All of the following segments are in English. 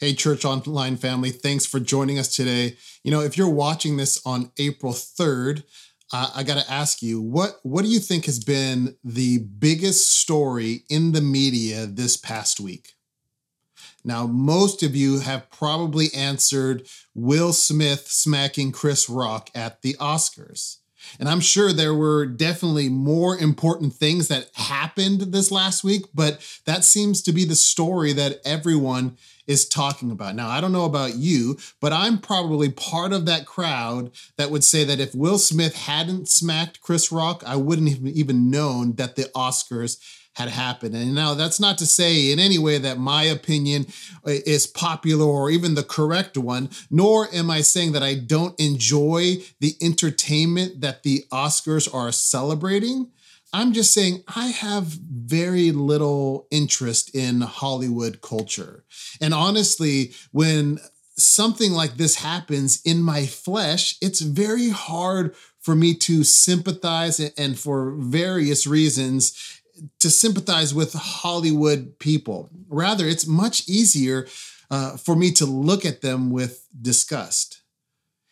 Hey, Church Online family, thanks for joining us today. You know, if you're watching this on April 3rd, uh, I got to ask you, what what do you think has been the biggest story in the media this past week? Now, most of you have probably answered Will Smith smacking Chris Rock at the Oscars. And I'm sure there were definitely more important things that happened this last week, but that seems to be the story that everyone is talking about. Now, I don't know about you, but I'm probably part of that crowd that would say that if Will Smith hadn't smacked Chris Rock, I wouldn't have even known that the Oscars had happened. And now that's not to say in any way that my opinion uh, is popular or even the correct one, nor am I saying that I don't enjoy the entertainment that the Oscars are celebrating. I'm just saying I have very little interest in Hollywood culture. And honestly, when something like this happens in my flesh, it's very hard for me to sympathize and for various reasons to sympathize with Hollywood people. Rather, it's much easier uh, for me to look at them with disgust.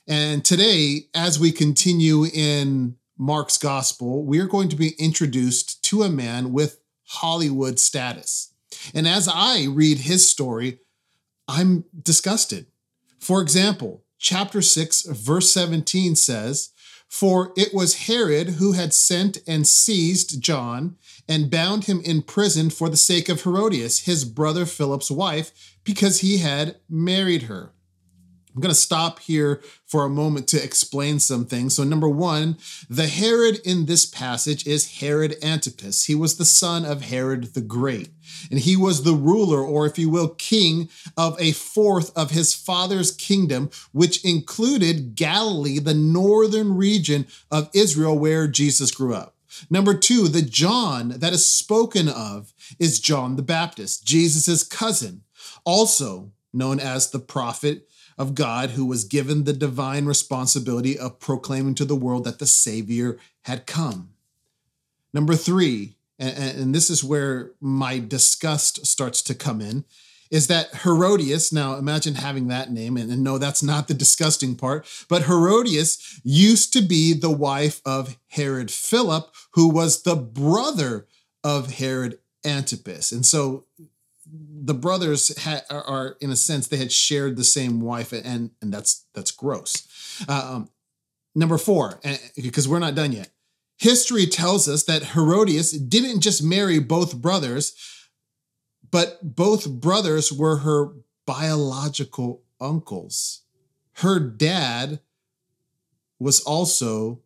And today, as we continue in Mark's gospel, we are going to be introduced to a man with Hollywood status. And as I read his story, I'm disgusted. For example, chapter 6, verse 17 says, For it was Herod who had sent and seized John and bound him in prison for the sake of Herodias, his brother Philip's wife, because he had married her. I'm going to stop here for a moment to explain some things. So, number one, the Herod in this passage is Herod Antipas. He was the son of Herod the Great, and he was the ruler, or if you will, king of a fourth of his father's kingdom, which included Galilee, the northern region of Israel where Jesus grew up. Number two, the John that is spoken of is John the Baptist, Jesus' cousin, also known as the prophet of God who was given the divine responsibility of proclaiming to the world that the Savior had come. Number three, and, and this is where my disgust starts to come in, is that Herodias, now imagine having that name, and, and, no, that's not the disgusting part, but Herodias used to be the wife of Herod Philip, who was the brother of Herod Antipas. And so the brothers ha- are, in a sense, they had shared the same wife, and, and that's, that's gross. Um, number four, because we're not done yet. History tells us that Herodias didn't just marry both brothers, but both brothers were her biological uncles. Her dad was also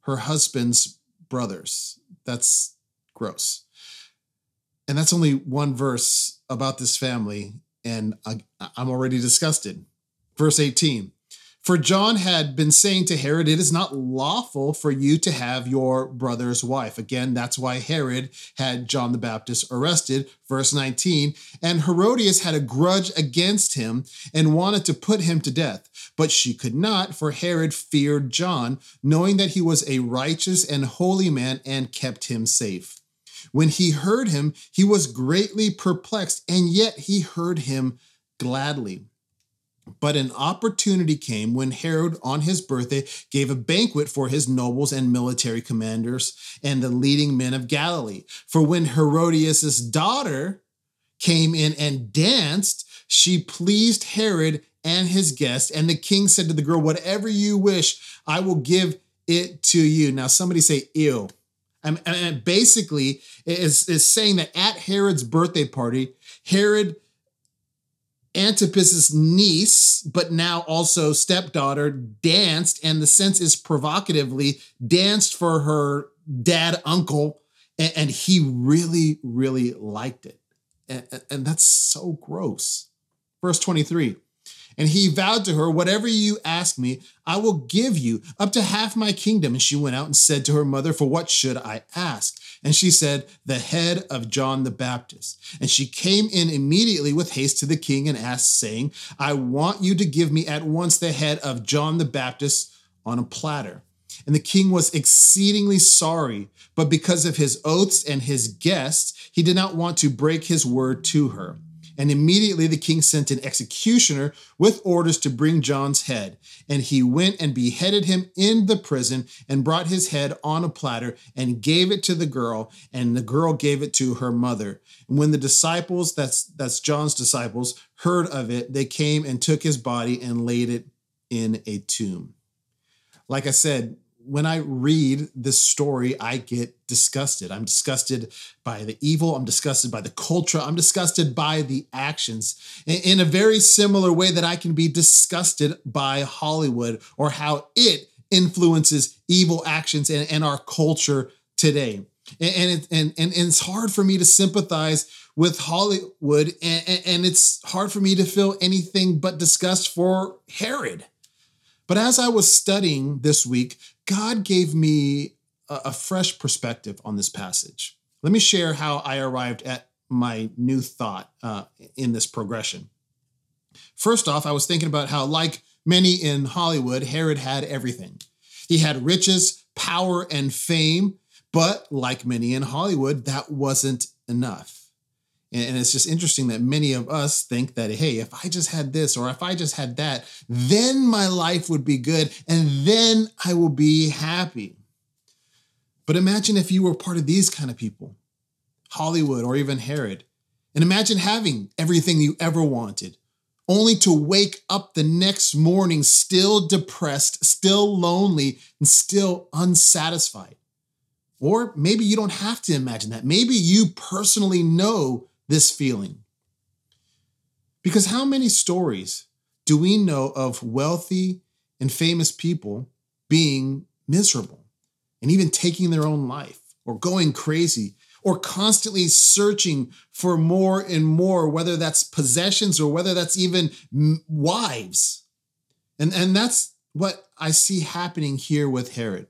her husband's brothers. That's gross. And that's only one verse about this family, and I, am already disgusted. Verse 18 for John had been saying to Herod, It is not lawful for you to have your brother's wife. Again, that's why Herod had John the Baptist arrested. Verse 19. And Herodias had a grudge against him and wanted to put him to death. But she could not, for Herod feared John, knowing that he was a righteous and holy man and kept him safe. When he heard him, he was greatly perplexed, and yet he heard him gladly. But an opportunity came when Herod, on his birthday, gave a banquet for his nobles and military commanders and the leading men of Galilee. For when Herodias' daughter came in and danced, she pleased Herod and his guests. And the king said to the girl, Whatever you wish, I will give it to you. Now, somebody say, Ew. And basically, is, is saying that at Herod's birthday party, Herod Antipas's niece, but now also stepdaughter, danced, and the sense is provocatively danced for her dad uncle, and, and he really, really liked it. And, and that's so gross. Verse 23 and he vowed to her, Whatever you ask me, I will give you up to half my kingdom. And she went out and said to her mother, For what should I ask? And she said, The head of John the Baptist. And she came in immediately with haste to the king and asked, saying, I want you to give me at once the head of John the Baptist on a platter. And the king was exceedingly sorry, but because of his oaths and his guests, he did not want to break his word to her. And immediately the king sent an executioner with orders to bring John's head. And he went and beheaded him in the prison and brought his head on a platter and gave it to the girl. And the girl gave it to her mother. And when the disciples, that's, that's John's disciples, heard of it, they came and took his body and laid it in a tomb. Like I said, when I read this story, I get disgusted. I'm disgusted by the evil. I'm disgusted by the culture. I'm disgusted by the actions in a very similar way that I can be disgusted by Hollywood or how it influences evil actions and, and our culture today. And, it, and, and, and it's hard for me to sympathize with Hollywood, and, and it's hard for me to feel anything but disgust for Herod. But as I was studying this week, God gave me a, a fresh perspective on this passage. Let me share how I arrived at my new thought uh, in this progression. First off, I was thinking about how, like many in Hollywood, Herod had everything. He had riches, power, and fame, but like many in Hollywood, that wasn't enough. And it's just interesting that many of us think that, hey, if I just had this or if I just had that, then my life would be good and then I will be happy. But imagine if you were part of these kind of people, Hollywood or even Herod. And imagine having everything you ever wanted, only to wake up the next morning still depressed, still lonely, and still unsatisfied. Or maybe you don't have to imagine that. Maybe you personally know this feeling. Because how many stories do we know of wealthy and famous people being miserable and even taking their own life or going crazy or constantly searching for more and more, whether that's possessions or whether that's even wives? And, and that's what I see happening here with Herod.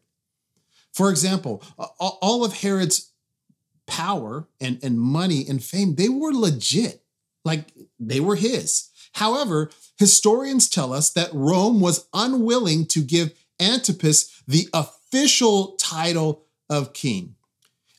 For example, all of Herod's power and, and money and fame, they were legit. Like they were his. However, historians tell us that Rome was unwilling to give Antipas the official title of king.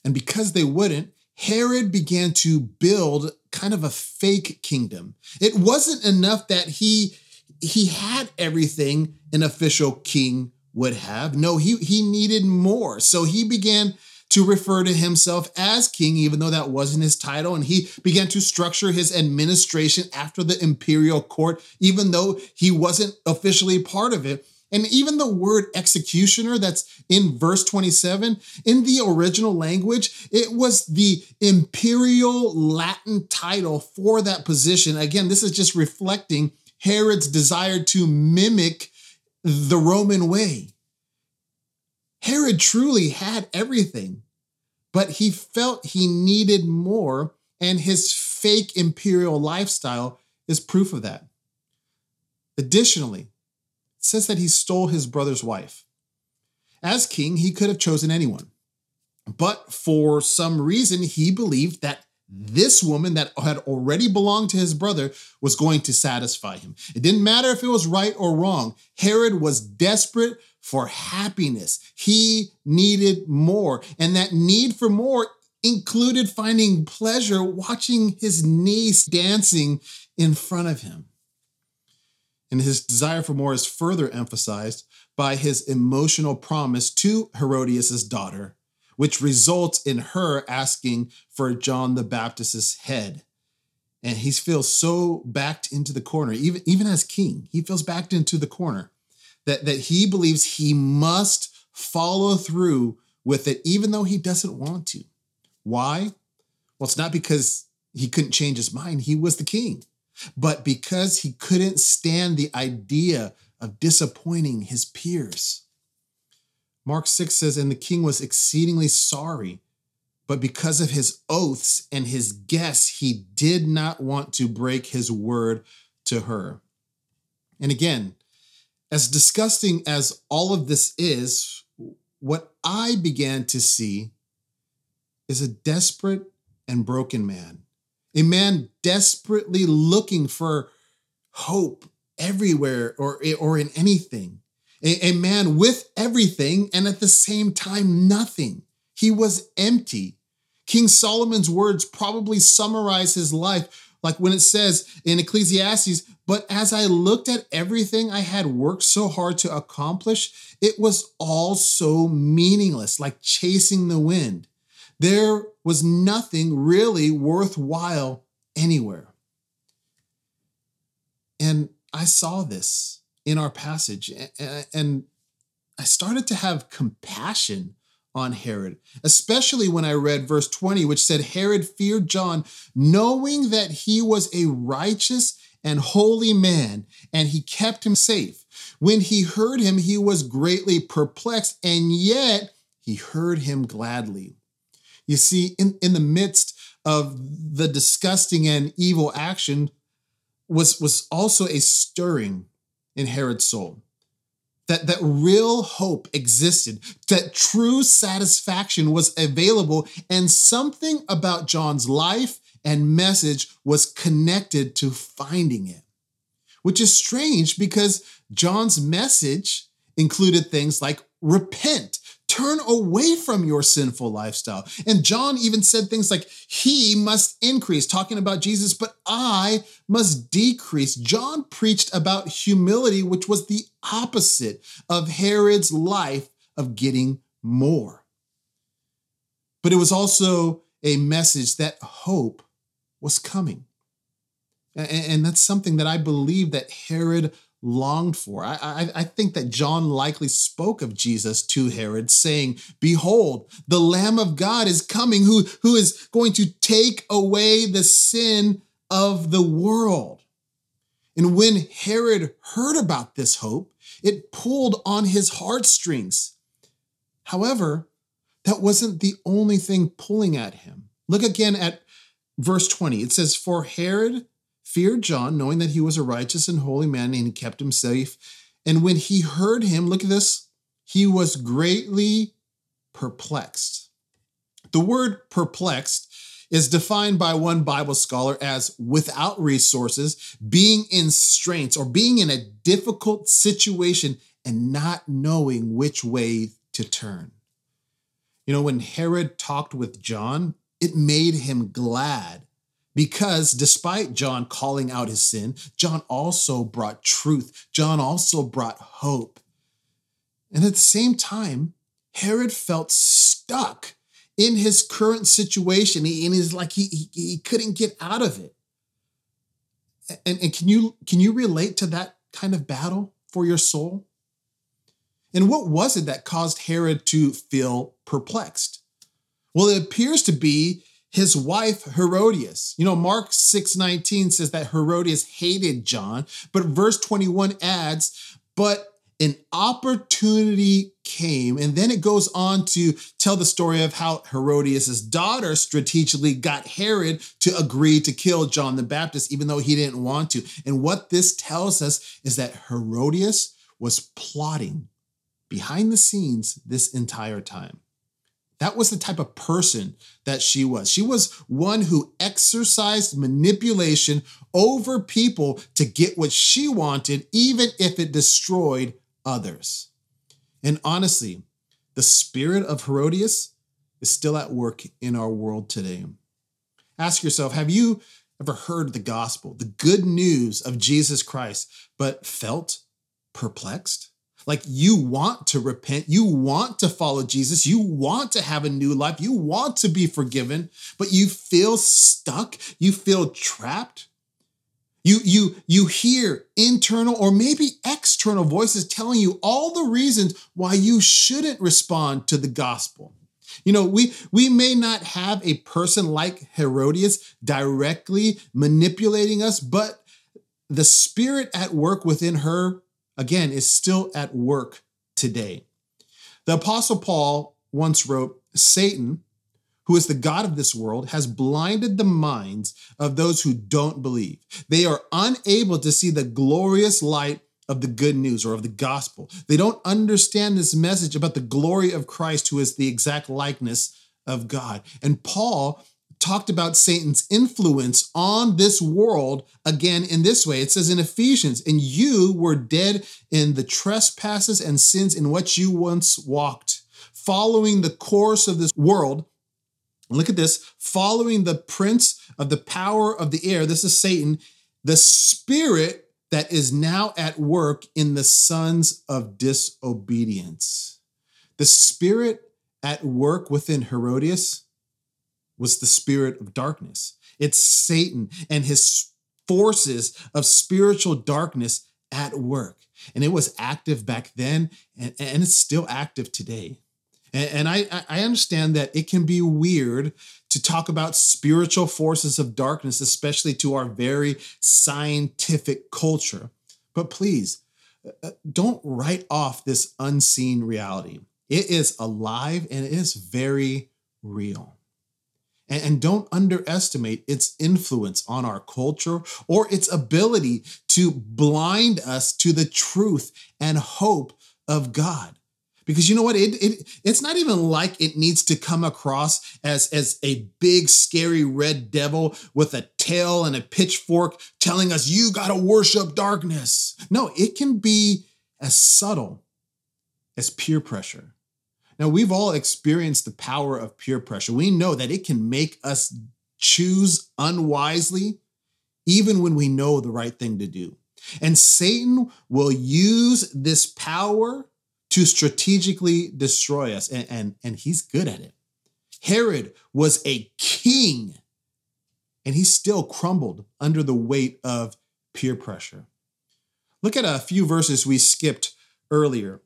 And because they wouldn't, Herod began to build kind of a fake kingdom. It wasn't enough that he he had everything an official king would have. No, he he needed more. So he began to refer to himself as king, even though that wasn't his title. And he began to structure his administration after the imperial court, even though he wasn't officially part of it. And even the word executioner that's in verse 27, in the original language, it was the imperial Latin title for that position. Again, this is just reflecting Herod's desire to mimic the Roman way. Herod truly had everything, but he felt he needed more, and his fake imperial lifestyle is proof of that. Additionally, it says that he stole his brother's wife. As king, he could have chosen anyone, but for some reason, he believed that this woman that had already belonged to his brother was going to satisfy him. It didn't matter if it was right or wrong. Herod was desperate for happiness. He needed more. And that need for more included finding pleasure watching his niece dancing in front of him. And his desire for more is further emphasized by his emotional promise to Herodias' daughter, which results in her asking for John the Baptist's head. And he feels so backed into the corner, even, even as king, he feels backed into the corner that, that he believes he must follow through with it, even though he doesn't want to. Why? Well, it's not because he couldn't change his mind, he was the king, but because he couldn't stand the idea of disappointing his peers. Mark 6 says, And the king was exceedingly sorry, but because of his oaths and his guests, he did not want to break his word to her. And again, as disgusting as all of this is, what I began to see is a desperate and broken man, a man desperately looking for hope everywhere or, or in anything, a, a man with everything and at the same time nothing. He was empty. King Solomon's words probably summarize his life Like when it says in Ecclesiastes, but as I looked at everything I had worked so hard to accomplish, it was all so meaningless, like chasing the wind. There was nothing really worthwhile anywhere. And I saw this in our passage, and I started to have compassion on Herod, especially when I read verse 20, which said, Herod feared John, knowing that he was a righteous and holy man, and he kept him safe. When he heard him, he was greatly perplexed, and yet he heard him gladly. You see, in, in the midst of the disgusting and evil action was, was also a stirring in Herod's soul. That, that real hope existed, that true satisfaction was available, and something about John's life and message was connected to finding it. Which is strange because John's message included things like repent, turn away from your sinful lifestyle. And John even said things like, He must increase, talking about Jesus, but I must decrease. John preached about humility, which was the opposite of Herod's life of getting more. But it was also a message that hope was coming. And, that's something that I believe that Herod longed for. I, I, I, think that John likely spoke of Jesus to Herod, saying, Behold, the Lamb of God is coming, who, who is going to take away the sin of the world. And when Herod heard about this hope, it pulled on his heartstrings. However, that wasn't the only thing pulling at him. Look again at verse 20. It says, For Herod feared John, knowing that he was a righteous and holy man, and he kept him safe. And when he heard him, look at this, he was greatly perplexed. The word perplexed is defined by one Bible scholar as without resources, being in straits, or being in a difficult situation and not knowing which way to turn. You know, when Herod talked with John, it made him glad because despite John calling out his sin, John also brought truth. John also brought hope. And at the same time, Herod felt stuck in his current situation. He, and he's like he, he, he couldn't get out of it. And, and can you can you relate to that kind of battle for your soul? And what was it that caused Herod to feel perplexed? Well, it appears to be his wife Herodias. You know, Mark 6:19 says that Herodias hated John, but verse 21 adds, but an opportunity came. And then it goes on to tell the story of how Herodias' daughter strategically got Herod to agree to kill John the Baptist, even though he didn't want to. And what this tells us is that Herodias was plotting behind the scenes this entire time. That was the type of person that she was. She was one who exercised manipulation over people to get what she wanted, even if it destroyed others. And honestly, the spirit of Herodias is still at work in our world today. Ask yourself have you ever heard the gospel, the good news of Jesus Christ, but felt perplexed? Like you want to repent, you want to follow Jesus, you want to have a new life, you want to be forgiven, but you feel stuck, you feel trapped. You, you, you hear internal or maybe external voices telling you all the reasons why you shouldn't respond to the gospel. You know, we, we may not have a person like Herodias directly manipulating us, but the spirit at work within her again, is still at work today. The Apostle Paul once wrote Satan, who is the God of this world, has blinded the minds of those who don't believe. They are unable to see the glorious light of the good news or of the gospel. They don't understand this message about the glory of Christ, who is the exact likeness of God. And Paul talked about Satan's influence on this world again in this way. It says in Ephesians, and you were dead in the trespasses and sins in which you once walked, following the course of this world Look at this. Following the prince of the power of the air, this is Satan, the spirit that is now at work in the sons of disobedience. The spirit at work within Herodias was the spirit of darkness. It's Satan and his forces of spiritual darkness at work. And it was active back then, and, and it's still active today. And, and I, I understand that it can be weird to talk about spiritual forces of darkness, especially to our very scientific culture. But please, uh, uh, don't write off this unseen reality. It is alive and it is very real. And, don't underestimate its influence on our culture or its ability to blind us to the truth and hope of God. Because you know what? It, it it's not even like it needs to come across as as a big scary red devil with a tail and a pitchfork telling us you got to worship darkness. No it can be as subtle as peer pressure now, we've all experienced the power of peer pressure. We know that it can make us choose unwisely, even when we know the right thing to do. And Satan will use this power to strategically destroy us, and, and, and he's good at it. Herod was a king, and he still crumbled under the weight of peer pressure. Look at a few verses we skipped earlier.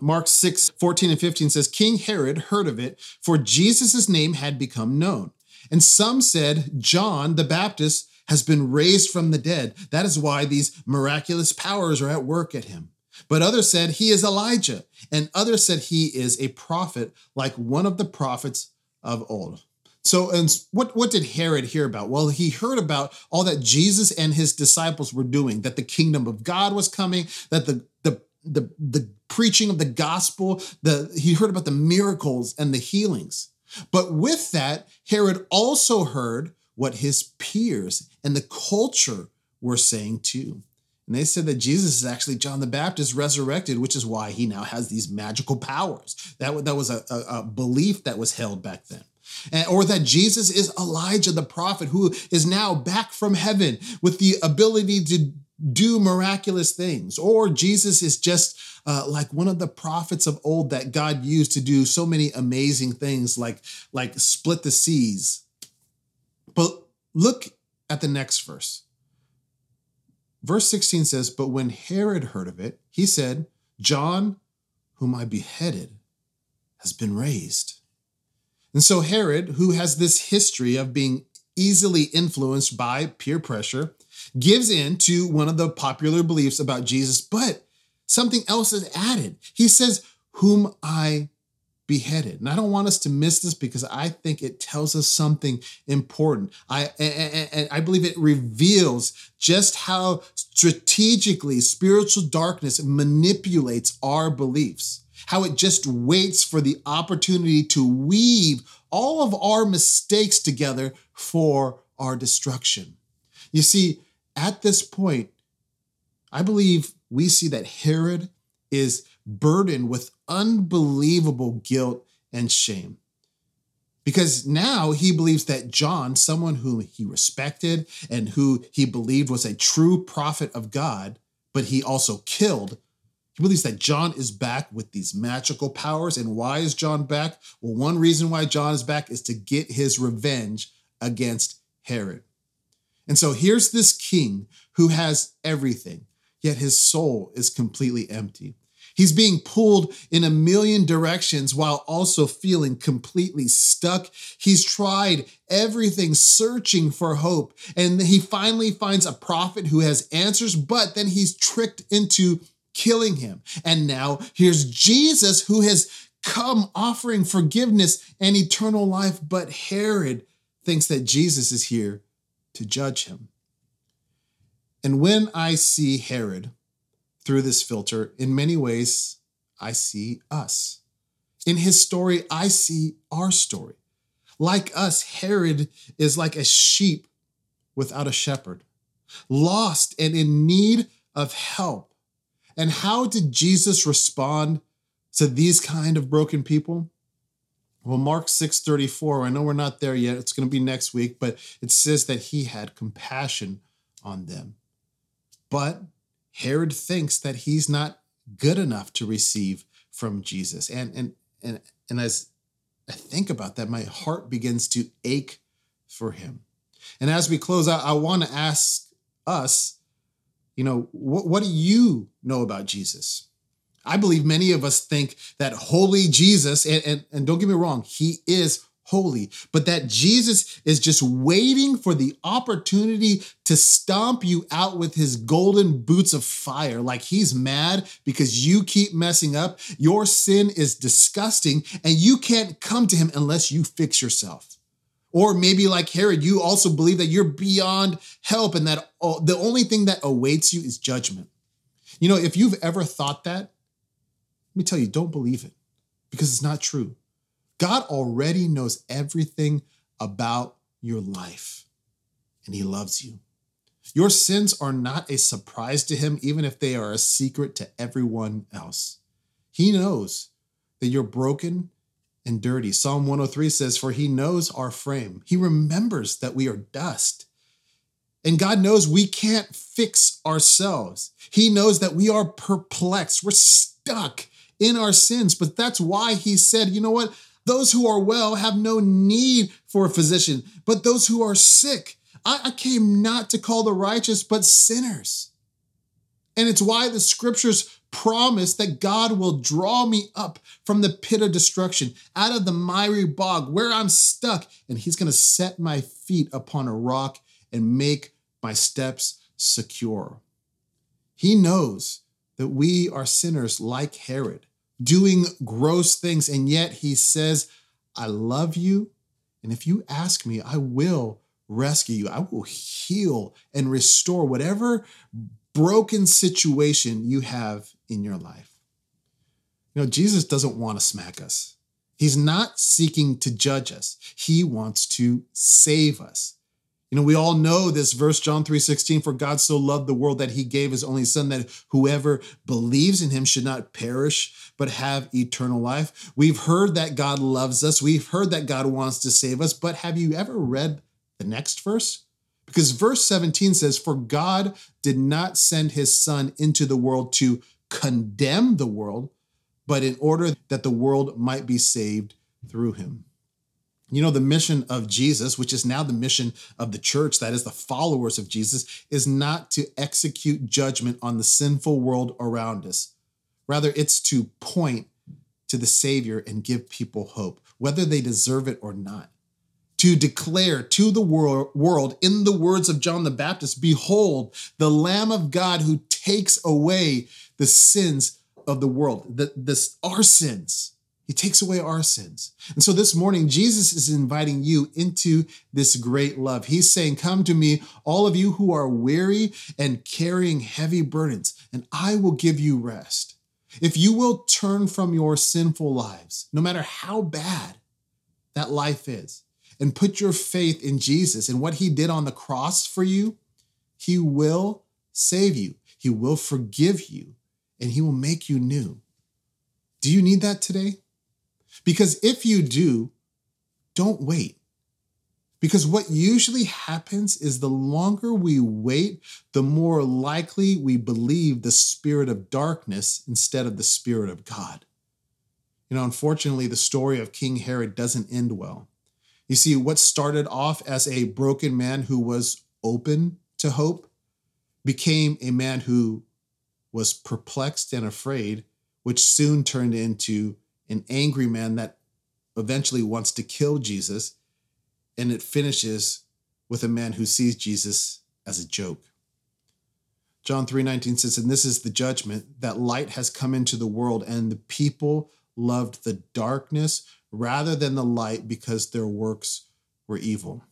Mark 6, 14 and 15 says, King Herod heard of it, for Jesus' name had become known. And some said, John the Baptist has been raised from the dead. That is why these miraculous powers are at work at him. But others said, He is Elijah. And others said, He is a prophet, like one of the prophets of old. So, and what, what did Herod hear about? Well, he heard about all that Jesus and his disciples were doing, that the kingdom of God was coming, that the, the, the, the preaching of the gospel, the, he heard about the miracles and the healings. But with that, Herod also heard what his peers and the culture were saying too. And they said that Jesus is actually John the Baptist resurrected, which is why he now has these magical powers. That, that was a, a, a belief that was held back then. And, or that Jesus is Elijah the prophet who is now back from heaven with the ability to do miraculous things. Or Jesus is just uh, like one of the prophets of old that God used to do so many amazing things, like, like split the seas. But look at the next verse. Verse 16 says, But when Herod heard of it, he said, John, whom I beheaded, has been raised. And so Herod, who has this history of being easily influenced by peer pressure, gives in to one of the popular beliefs about Jesus, but something else is added. He says, Whom I beheaded. And I don't want us to miss this because I think it tells us something important. I and, I believe it reveals just how strategically spiritual darkness manipulates our beliefs. How it just waits for the opportunity to weave all of our mistakes together for our destruction. You see, at this point, I believe we see that Herod is burdened with unbelievable guilt and shame. Because now he believes that John, someone whom he respected and who he believed was a true prophet of God, but he also killed, he believes that John is back with these magical powers. And why is John back? Well, one reason why John is back is to get his revenge against Herod. And so here's this king who has everything, yet his soul is completely empty. He's being pulled in a million directions while also feeling completely stuck. He's tried everything searching for hope, and he finally finds a prophet who has answers, but then he's tricked into killing him. And now here's Jesus who has come offering forgiveness and eternal life, but Herod thinks that Jesus is here to judge him. And when I see Herod through this filter, in many ways, I see us. In his story, I see our story. Like us, Herod is like a sheep without a shepherd, lost and in need of help. And how did Jesus respond to these kind of broken people? Well, Mark 6:34, I know we're not there yet. It's going to be next week, but it says that he had compassion on them. But Herod thinks that he's not good enough to receive from Jesus. And and and and as I think about that, my heart begins to ache for him. And as we close out, I want to ask us, you know, what, what do you know about Jesus? I believe many of us think that holy Jesus, and, and, and don't get me wrong, he is holy, but that Jesus is just waiting for the opportunity to stomp you out with his golden boots of fire. Like he's mad because you keep messing up. Your sin is disgusting, and you can't come to him unless you fix yourself. Or maybe, like Herod, you also believe that you're beyond help and that the only thing that awaits you is judgment. You know, if you've ever thought that, let me tell you, don't believe it because it's not true. God already knows everything about your life and He loves you. Your sins are not a surprise to Him, even if they are a secret to everyone else. He knows that you're broken and dirty. Psalm 103 says, For He knows our frame, He remembers that we are dust. And God knows we can't fix ourselves. He knows that we are perplexed, we're stuck in our sins. But that's why He said, You know what? Those who are well have no need for a physician, but those who are sick. I, I came not to call the righteous, but sinners. And it's why the scriptures promise that God will draw me up from the pit of destruction, out of the miry bog where I'm stuck, and He's going to set my feet upon a rock and make my steps secure. He knows that we are sinners like Herod doing gross things. And yet he says, I love you. And if you ask me, I will rescue you. I will heal and restore whatever broken situation you have in your life. You know, Jesus doesn't want to smack us. He's not seeking to judge us. He wants to save us. You know, we all know this verse, John 3 16, for God so loved the world that he gave his only son that whoever believes in him should not perish, but have eternal life. We've heard that God loves us. We've heard that God wants to save us, but have you ever read the next verse? Because verse 17 says, For God did not send his son into the world to condemn the world, but in order that the world might be saved through him. You know, the mission of Jesus, which is now the mission of the church, that is the followers of Jesus, is not to execute judgment on the sinful world around us. Rather, it's to point to the Savior and give people hope, whether they deserve it or not. To declare to the world, in the words of John the Baptist, Behold, the Lamb of God who takes away the sins of the world, the, this, our sins. He takes away our sins. And so this morning, Jesus is inviting you into this great love. He's saying, Come to me, all of you who are weary and carrying heavy burdens, and I will give you rest. If you will turn from your sinful lives, no matter how bad that life is, and put your faith in Jesus and what he did on the cross for you, he will save you, he will forgive you, and he will make you new. Do you need that today? Because if you do, don't wait. Because what usually happens is the longer we wait, the more likely we believe the spirit of darkness instead of the spirit of God. You know, unfortunately, the story of King Herod doesn't end well. You see, what started off as a broken man who was open to hope became a man who was perplexed and afraid, which soon turned into an angry man that eventually wants to kill Jesus. And it finishes with a man who sees Jesus as a joke. John 3:19 says, and this is the judgment that light has come into the world, and the people loved the darkness rather than the light because their works were evil.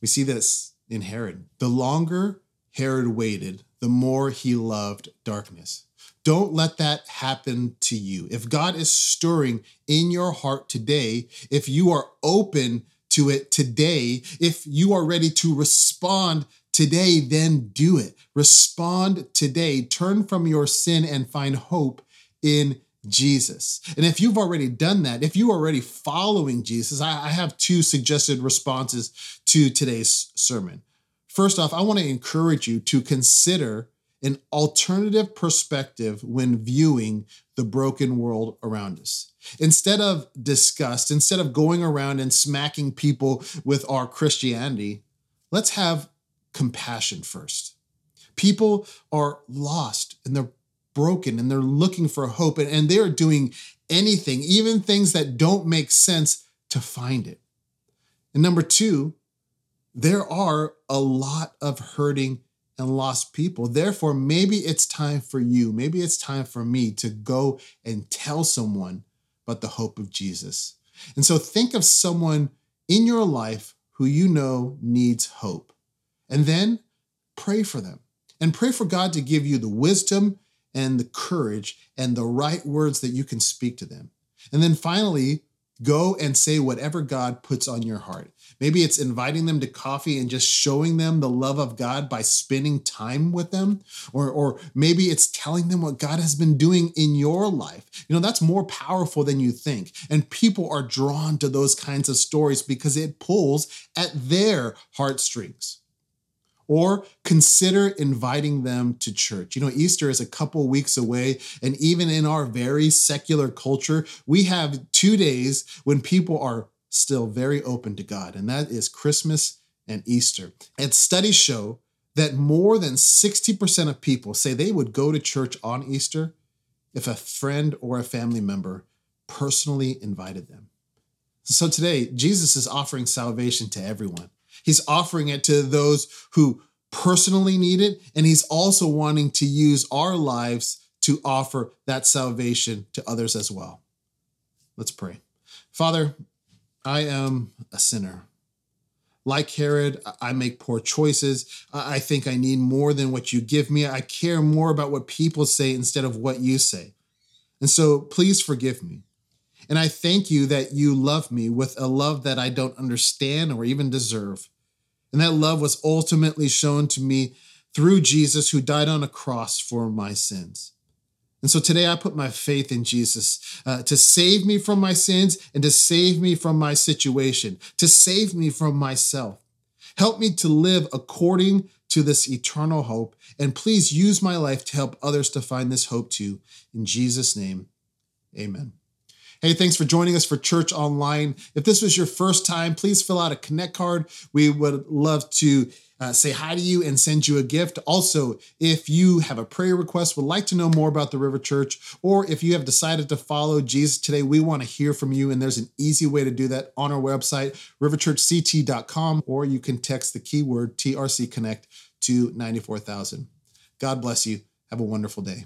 We see this in Herod. The longer Herod waited, the more he loved darkness. Don't let that happen to you. If God is stirring in your heart today, if you are open to it today, if you are ready to respond today, then do it. Respond today. Turn from your sin and find hope in Jesus. And if you've already done that, if you're already following Jesus, I, I have two suggested responses to today's sermon. First off, I want to encourage you to consider an alternative perspective when viewing the broken world around us. Instead of disgust, instead of going around and smacking people with our Christianity, let's have compassion first. People are lost and they're broken and they're looking for hope and, and they're doing anything, even things that don't make sense, to find it. And number two, there are a lot of hurting and lost people. Therefore, maybe it's time for you, maybe it's time for me to go and tell someone about the hope of Jesus. And so think of someone in your life who you know needs hope. And then pray for them and pray for God to give you the wisdom and the courage and the right words that you can speak to them. And then finally, Go and say whatever God puts on your heart. Maybe it's inviting them to coffee and just showing them the love of God by spending time with them. Or, or maybe it's telling them what God has been doing in your life. You know, that's more powerful than you think. And people are drawn to those kinds of stories because it pulls at their heartstrings or consider inviting them to church. You know, Easter is a couple weeks away, and even in our very secular culture, we have two days when people are still very open to God, and that is Christmas and Easter. And studies show that more than 60% of people say they would go to church on Easter if a friend or a family member personally invited them. So today, Jesus is offering salvation to everyone. He's offering it to those who personally need it. And he's also wanting to use our lives to offer that salvation to others as well. Let's pray. Father, I am a sinner. Like Herod, I make poor choices. I think I need more than what you give me. I care more about what people say instead of what you say. And so please forgive me. And I thank you that you love me with a love that I don't understand or even deserve. And that love was ultimately shown to me through Jesus, who died on a cross for my sins. And so today I put my faith in Jesus uh, to save me from my sins and to save me from my situation, to save me from myself. Help me to live according to this eternal hope. And please use my life to help others to find this hope too. In Jesus' name, amen. Hey, thanks for joining us for Church Online. If this was your first time, please fill out a Connect card. We would love to uh, say hi to you and send you a gift. Also, if you have a prayer request, would like to know more about the River Church, or if you have decided to follow Jesus today, we want to hear from you. And there's an easy way to do that on our website, riverchurchct.com, or you can text the keyword TRC Connect to 94000. God bless you. Have a wonderful day.